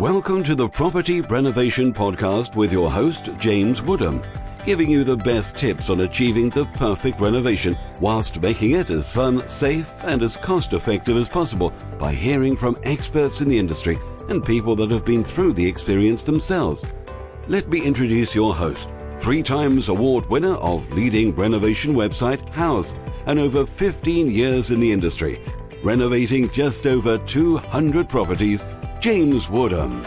Welcome to the Property Renovation Podcast with your host, James Woodham, giving you the best tips on achieving the perfect renovation whilst making it as fun, safe, and as cost effective as possible by hearing from experts in the industry and people that have been through the experience themselves. Let me introduce your host, three times award winner of leading renovation website Houzz and over 15 years in the industry, renovating just over 200 properties James Woodham.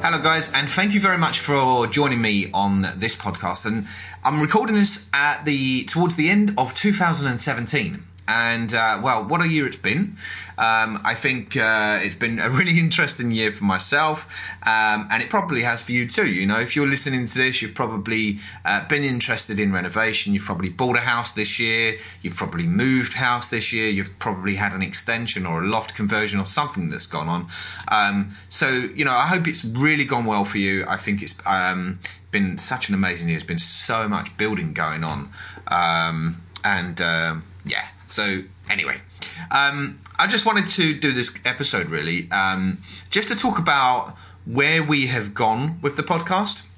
Hello, guys, and thank you very much for joining me on this podcast. And I'm recording this at the towards the end of 2017. And uh, well, what a year it's been! Um, I think uh, it's been a really interesting year for myself, um, and it probably has for you too. You know, if you're listening to this, you've probably uh, been interested in renovation. You've probably bought a house this year. You've probably moved house this year. You've probably had an extension or a loft conversion or something that's gone on. Um, so, you know, I hope it's really gone well for you. I think it's um, been such an amazing year. It's been so much building going on, um, and um, yeah. So anyway. Um, I just wanted to do this episode really, um, just to talk about where we have gone with the podcast.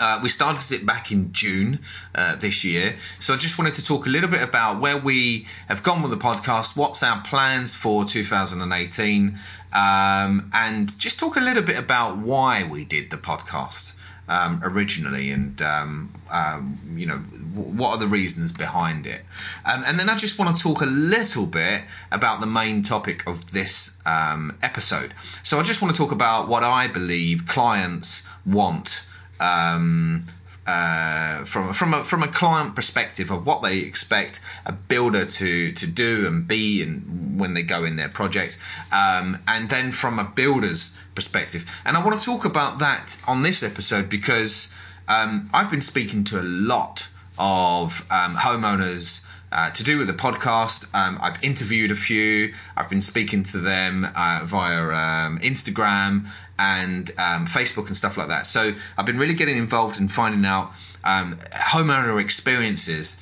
Uh, we started it back in June uh, this year. So I just wanted to talk a little bit about where we have gone with the podcast, what's our plans for 2018, um, and just talk a little bit about why we did the podcast um, originally, and um, um, you know what are the reasons behind it. Um, and then I just want to talk a little bit about the main topic of this um, episode. So I just want to talk about what I believe clients want um, uh, from from a, from a client perspective of what they expect a builder to to do and be and when they go in their project, um, and then from a builder's perspective. And I want to talk about that on this episode because um, I've been speaking to a lot of um, homeowners. Uh, to do with the podcast, um, I've interviewed a few. I've been speaking to them uh, via um, Instagram and um, Facebook and stuff like that. So I've been really getting involved in finding out um, homeowner experiences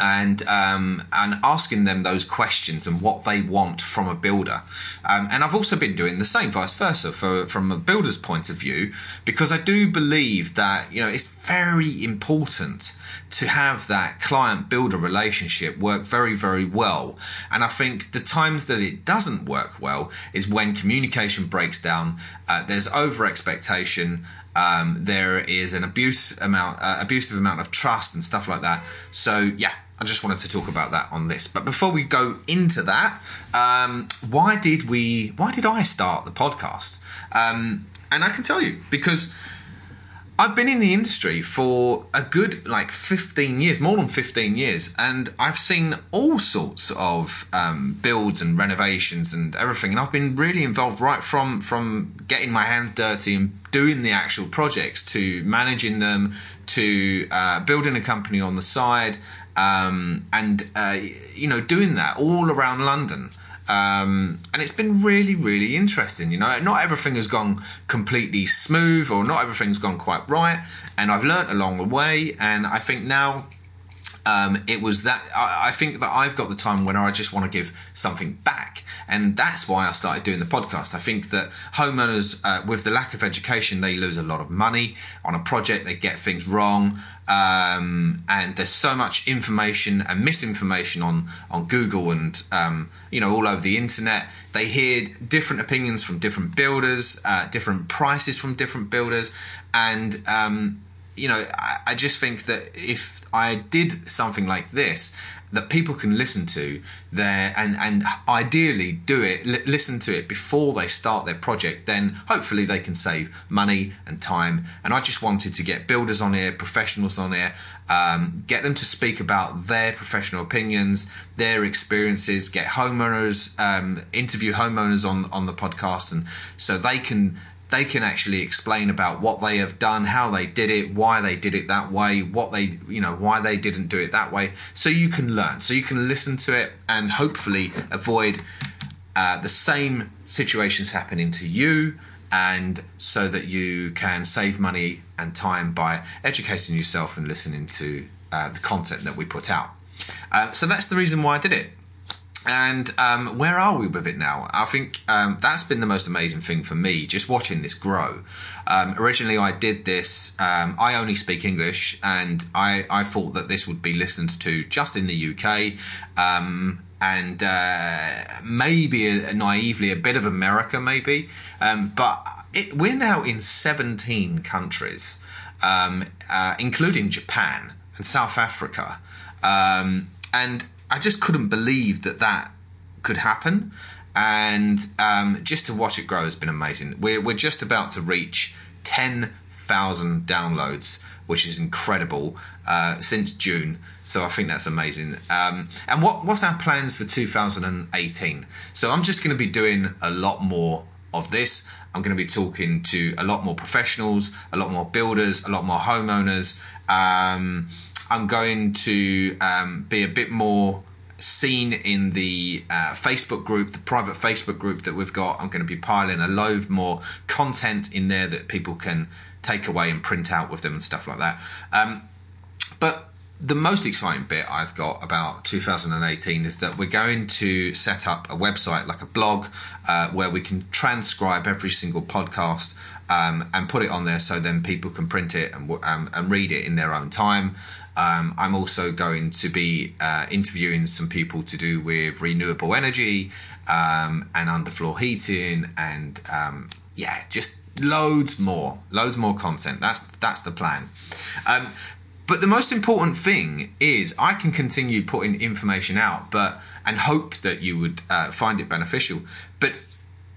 and um, and asking them those questions and what they want from a builder. Um, and I've also been doing the same, vice versa, for from a builder's point of view, because I do believe that you know it's very important to have that client builder relationship work very very well. And I think the times that it doesn't work well is when communication breaks down. Uh, there's over expectation. Um, there is an abuse amount, uh, abusive amount of trust and stuff like that. So yeah, I just wanted to talk about that on this. But before we go into that, um, why did we? Why did I start the podcast? Um, and I can tell you because I've been in the industry for a good like 15 years, more than 15 years, and I've seen all sorts of um, builds and renovations and everything. And I've been really involved right from from getting my hands dirty and doing the actual projects to managing them to uh, building a company on the side um, and uh, you know doing that all around London. Um, and it's been really, really interesting. You know, not everything has gone completely smooth, or not everything's gone quite right. And I've learnt along the way, and I think now um, it was that I, I, think that I've got the time when I just want to give something back, and that's why I started doing the podcast. I think that homeowners, uh, with the lack of education, they lose a lot of money on a project. They get things wrong, um, and there's so much information and misinformation on on Google and um, you know all over the internet. They hear different opinions from different builders, uh, different prices from different builders, and um, you know I, I just think that if I did something like this that people can listen to there and and ideally do it li- listen to it before they start their project then hopefully they can save money and time. And i just wanted to get builders on here professionals on here um, get them to speak about their professional opinions their experiences get homeowners um, interview homeowners on on the podcast and so they can they can actually explain about what they have done, how they did it, why they did it that way, what they, you know, why they didn't do it that way. So you can learn, so you can listen to it and hopefully avoid uh, the same situations happening to you, and so that you can save money and time by educating yourself and listening to uh, the content that we put out. Uh, so that's the reason why I did it. And um, where are we with it now? I think um, that's been the most amazing thing for me, just watching this grow. Um, originally, I did this. Um, I only speak English, and I, I thought that this would be listened to just in the UK, um, and uh, maybe a, naively a bit of America, maybe. Um, but it, we're now in 17 countries, uh, including Japan and South Africa, and I just couldn't believe that that could happen. And um, just to watch it grow has been amazing. We're, we're just about to reach 10,000 downloads, which is incredible, uh, since June. So I think that's amazing. Um, and what, what's our plans for 2018? So I'm just going to be doing a lot more of this. I'm going to be talking to a lot more professionals, a lot more builders, a lot more homeowners. Um, I'm going to um, be a bit more seen in the uh, Facebook group, the private Facebook group that we've got. I'm going to be piling a load more content in there that people can take away and print out with them and stuff like that. Um, but the most exciting bit I've got about 2018 is that we're going to set up a website, like a blog, uh, where we can transcribe every single podcast um, and put it on there so then people can print it and, um, and read it in their own time. Um, I'm also going to be uh, interviewing some people to do with renewable energy um, and underfloor heating and um, yeah, just loads more, loads more content. That's that's the plan. Um, but the most important thing is I can continue putting information out, but and hope that you would uh, find it beneficial. But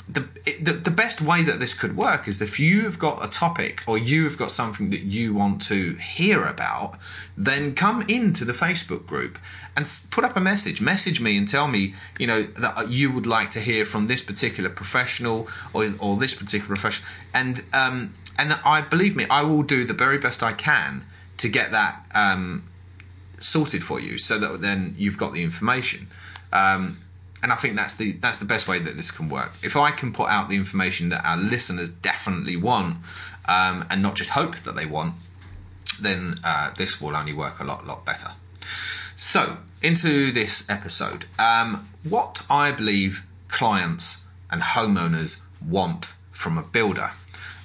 the, the, the best way that this could work is if you have got a topic or you have got something that you want to hear about, then come into the Facebook group and put up a message. Message me and tell me, you know, that you would like to hear from this particular professional or or this particular professional. And um, and I believe me, I will do the very best I can to get that um, sorted for you, so that then you've got the information. Um, and I think that's the that's the best way that this can work. If I can put out the information that our listeners definitely want, um, and not just hope that they want, then uh, this will only work a lot lot better. So into this episode, um, what I believe clients and homeowners want from a builder.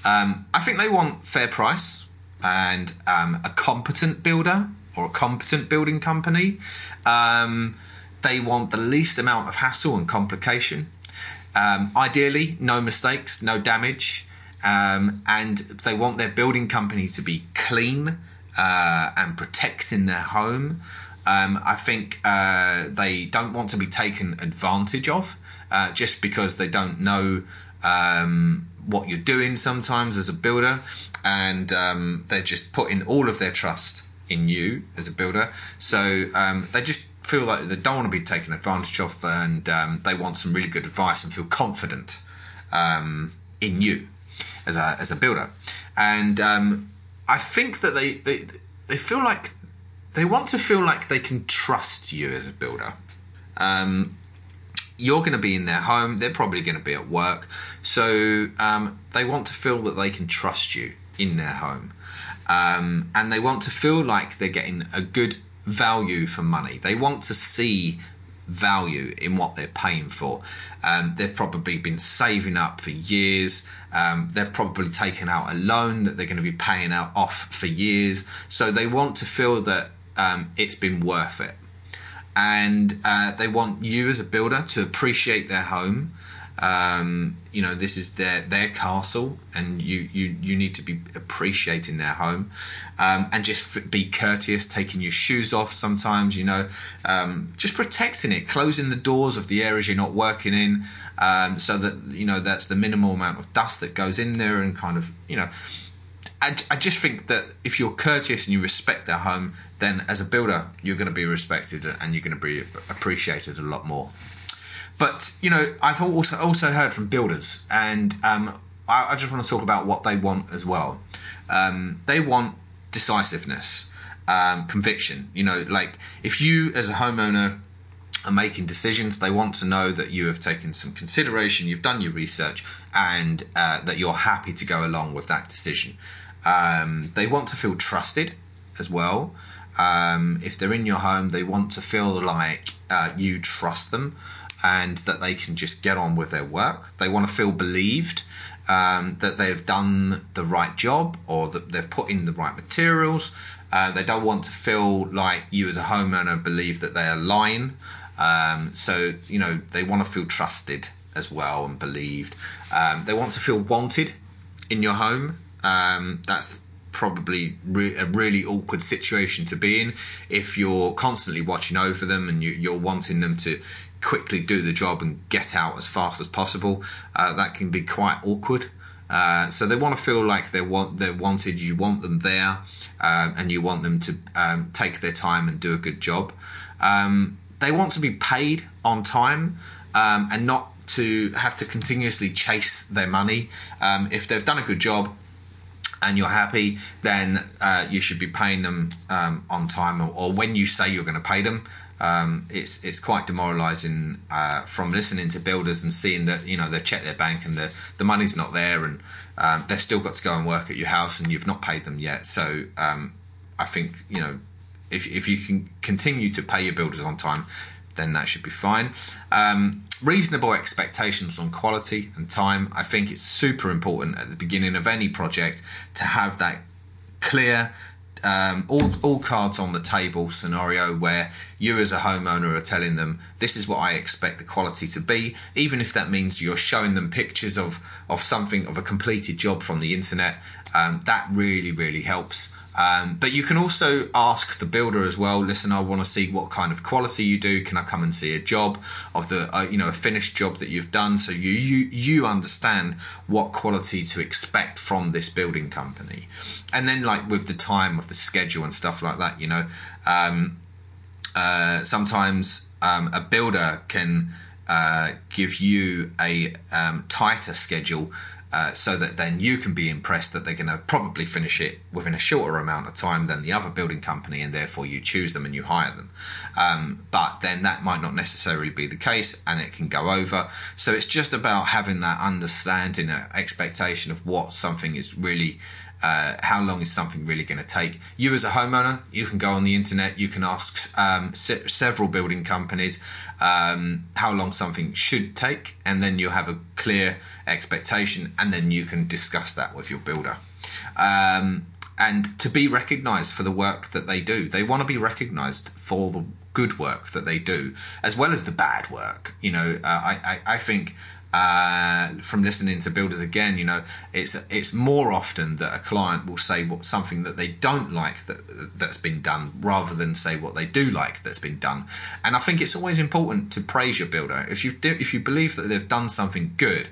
Um, I think they want fair price and um, a competent builder or a competent building company. Um, they want the least amount of hassle and complication. Um, ideally, no mistakes, no damage, um, and they want their building company to be clean uh, and protecting their home. Um, I think uh, they don't want to be taken advantage of uh, just because they don't know um, what you're doing sometimes as a builder, and um, they're just putting all of their trust in you as a builder. So um, they just feel like they don't want to be taken advantage of, and um, they want some really good advice and feel confident um, in you as a as a builder. And um, I think that they, they they feel like they want to feel like they can trust you as a builder. Um, you're going to be in their home; they're probably going to be at work, so um, they want to feel that they can trust you in their home. Um, and they want to feel like they're getting a good value for money. They want to see value in what they're paying for. Um, they've probably been saving up for years. Um, they've probably taken out a loan that they're going to be paying out off for years. So they want to feel that um, it's been worth it. And uh, they want you as a builder to appreciate their home um, you know, this is their their castle, and you you you need to be appreciating their home, um, and just be courteous, taking your shoes off sometimes. You know, um, just protecting it, closing the doors of the areas you're not working in, um, so that you know that's the minimal amount of dust that goes in there, and kind of you know. I, I just think that if you're courteous and you respect their home, then as a builder, you're going to be respected and you're going to be appreciated a lot more. But you know, I've also also heard from builders, and um, I, I, just want to talk about what they want as well. Um, they want decisiveness, um, conviction. You know, like if you as a homeowner are making decisions, they want to know that you have taken some consideration, you've done your research, and uh, that you're happy to go along with that decision. Um, they want to feel trusted as well. Um, if they're in your home, they want to feel like uh, you trust them and that they can just get on with their work. They want to feel believed um, that they've done the right job or that they've put in the right materials. Uh, they don't want to feel like you, as a homeowner, believe that they are lying. Um, so, you know, they want to feel trusted as well and believed. Um, they want to feel wanted in your home. Um, that's probably re- a really awkward situation to be in if you're constantly watching over them and you, are wanting them to quickly do the job and get out as fast as possible. Uh, that can be quite awkward. Uh, so they want to feel like they're want they're wanted. You want them there, uh, and you want them to um, take their time and do a good job. Um, they want to be paid on time um, and not to have to continuously chase their money. Um, if they've done a good job, and you're happy, then uh, you should be paying them um, on time or, or, when you say you're going to pay them. Um, it's it's quite demoralising uh, from listening to builders and seeing that you know they check their bank and the the money's not there and um, they've still got to go and work at your house and you've not paid them yet. So um, I think you know if if you can continue to pay your builders on time, then that should be fine. Um, reasonable expectations on quality and time. I think it's super important at the beginning of any project to have that clear, um, all, all cards on the table scenario where you as a homeowner are telling them this is what I expect the quality to be, even if that means you're showing them pictures of, of something of a completed job from the internet. Um, that really, really helps. Um, but you can also ask the builder as well. Listen, I want to see what kind of quality you do. Can I come and see a job of the, uh, you know, a finished job that you've done, so you you you understand what quality to expect from this building company, and then like with the time of the schedule and stuff like that, you know, um, uh, sometimes um, a builder can uh, give you a um, tighter schedule uh, so that then you can be impressed that they're going to probably finish it within a shorter amount of time than the other building company, and therefore you choose them and you hire them. Um, but then that might not necessarily be the case, and it can go over. So it's just about having that understanding, uh, expectation of what something is really. Uh, how long is something really going to take? You, as a homeowner, you can go on the internet, you can ask um, se- several building companies um, how long something should take, and then you'll have a clear expectation, and then you can discuss that with your builder. Um, and to be recognised for the work that they do, they want to be recognised for the good work that they do, as well as the bad work. You know, uh, I, I, I think uh, from listening to builders again, you know, it's it's more often that a client will say what something that they don't like that that's been done, rather than say what they do like that's been done. And I think it's always important to praise your builder. If you do, if you believe that they've done something good,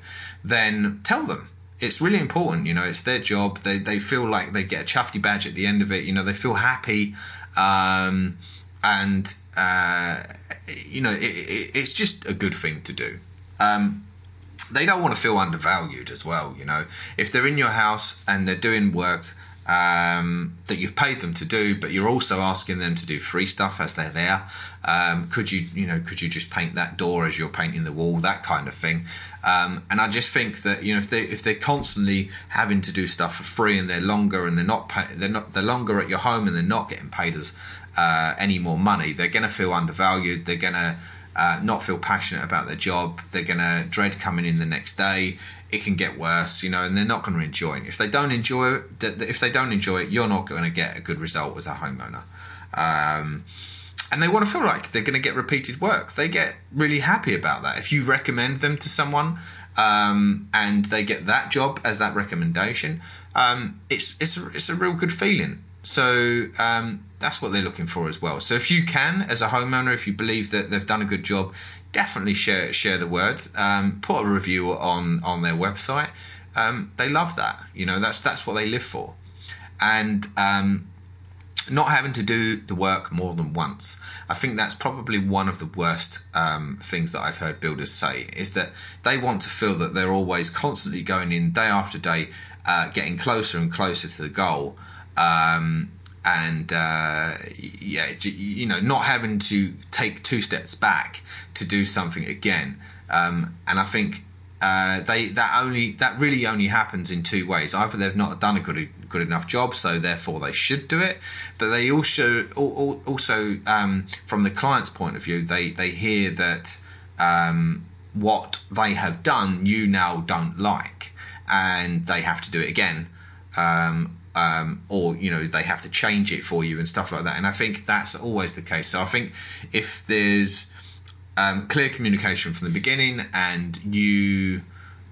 then tell them. It's really important, you know. It's their job. They they feel like they get a chuffy badge at the end of it. You know, they feel happy, um, and uh, you know, it, it, it's just a good thing to do. Um, they don't want to feel undervalued as well. You know, if they're in your house and they're doing work um, that you've paid them to do, but you're also asking them to do free stuff as they're there. Um, could you, you know, could you just paint that door as you're painting the wall, that kind of thing? Um, and I just think that you know if they if they're constantly having to do stuff for free and they're longer and they're not pay, they're not they're longer at your home and they're not getting paid as uh, any more money, they're going to feel undervalued. They're going to uh, not feel passionate about their job. They're going to dread coming in the next day. It can get worse, you know, and they're not going to enjoy it. If they don't enjoy it, if they don't enjoy it, you're not going to get a good result as a homeowner. Um, and they want to feel like they're going to get repeated work. They get really happy about that. If you recommend them to someone um, and they get that job as that recommendation, um, it's it's it's a real good feeling. So um, that's what they're looking for as well. So if you can, as a homeowner, if you believe that they've done a good job, definitely share share the word. Um, put a review on on their website. Um, they love that. You know, that's that's what they live for, and um, not having to do the work more than once. I think that's probably one of the worst um, things that I've heard builders say is that they want to feel that they're always constantly going in day after day, uh, getting closer and closer to the goal. Um, and uh, yeah, you know, not having to take two steps back to do something again. Um, and I think uh, they that only that really only happens in two ways. Either they've not done a good good enough job, so therefore they should do it. But they also also um, from the client's point of view, they they hear that um, what they have done you now don't like, and they have to do it again. Um, um, or you know they have to change it for you and stuff like that. And I think that's always the case. So I think if there's um, clear communication from the beginning, and you,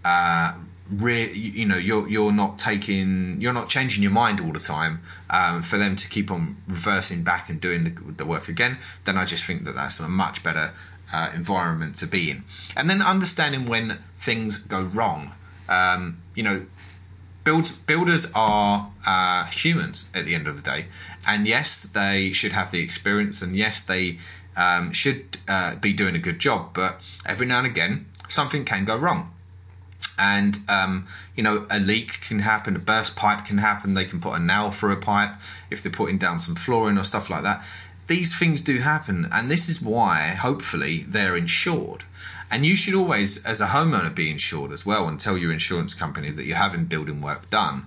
uh, re- you know, you're you're not taking, you're not changing your mind all the time um, for them to keep on reversing back and doing the, the, work again. Then I just think that that's a much better uh, environment to be in. And then understanding when things go wrong. Um, you know, build, builders are uh, humans at the end of the day, and yes, they should have the experience, and yes, they um, should uh, be doing a good job, but every now and again, something can go wrong. And, um, you know, a leak can happen, a burst pipe can happen, they can put a nail through a pipe if they're putting down some flooring or stuff like that. These things do happen, and this is why, hopefully, they're insured. And you should always, as a homeowner, be insured as well and tell your insurance company that you're having building work done.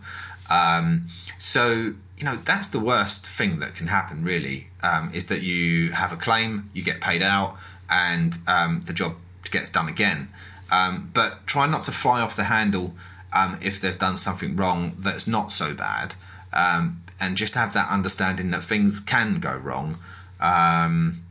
Um, so you know that's the worst thing that can happen really um, is that you have a claim you get paid out and um, the job gets done again. Um, but try not to fly off the handle um, if they've done something wrong that's not so bad. Um, and just have that understanding that things can go wrong. Um,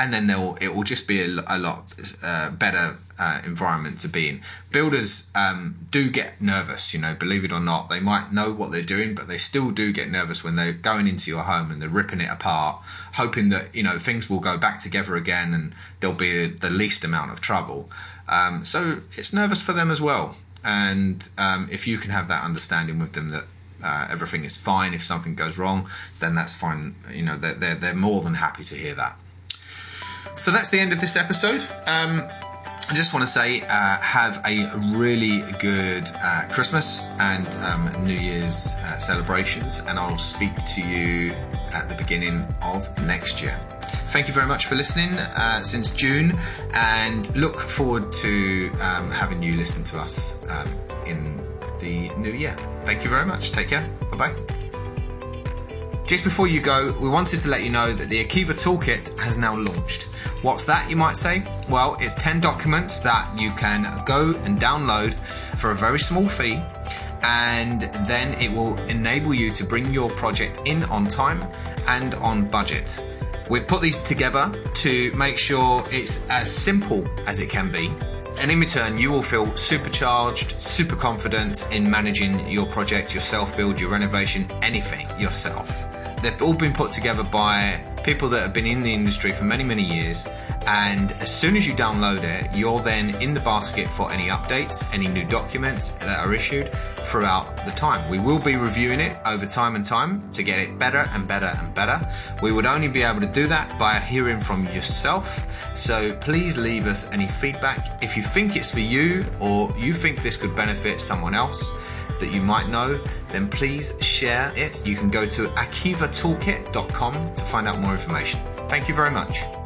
and then they'll it will just be a, a lot uh, better uh, environment to be in. Builders um, do get nervous, you know, believe it or not. They might know what they're doing, but they still do get nervous when they're going into your home and they're ripping it apart, hoping that you know things will go back together again and there'll be the least amount of trouble. Um, so it's nervous for them as well. And um, if you can have that understanding with them that uh, everything is fine, if something goes wrong, then that's fine. You know, they're, they're, they're more than happy to hear that. So that's the end of this episode. Um, I just want to say, uh, have a really good uh, Christmas and um, New Year's uh, celebrations, and I'll speak to you at the beginning of next year. Thank you very much for listening uh, since June, and look forward to um, having you listen to us um, in the new year. Thank you very much. Take care. Bye bye. Just before you go, we wanted to let you know that the Akiva Toolkit has now launched. What's that, you might say? Well, it's 10 documents that you can go and download for a very small fee, and then it will enable you to bring your project in on time and on budget. We've put these together to make sure it's as simple as it can be and in return, you will feel supercharged, super confident in managing your project, your self build, your renovation, anything yourself. They've all been put together by people that have been in the industry for many, many years. And as soon as you download it, you're then in the basket for any updates, any new documents that are issued throughout the time. We will be reviewing it over time and time to get it better and better and better. We would only be able to do that by hearing from yourself. So please leave us any feedback. If you think it's for you or you think this could benefit someone else, that you might know, then please share it. You can go to akivatoolkit.com to find out more information. Thank you very much.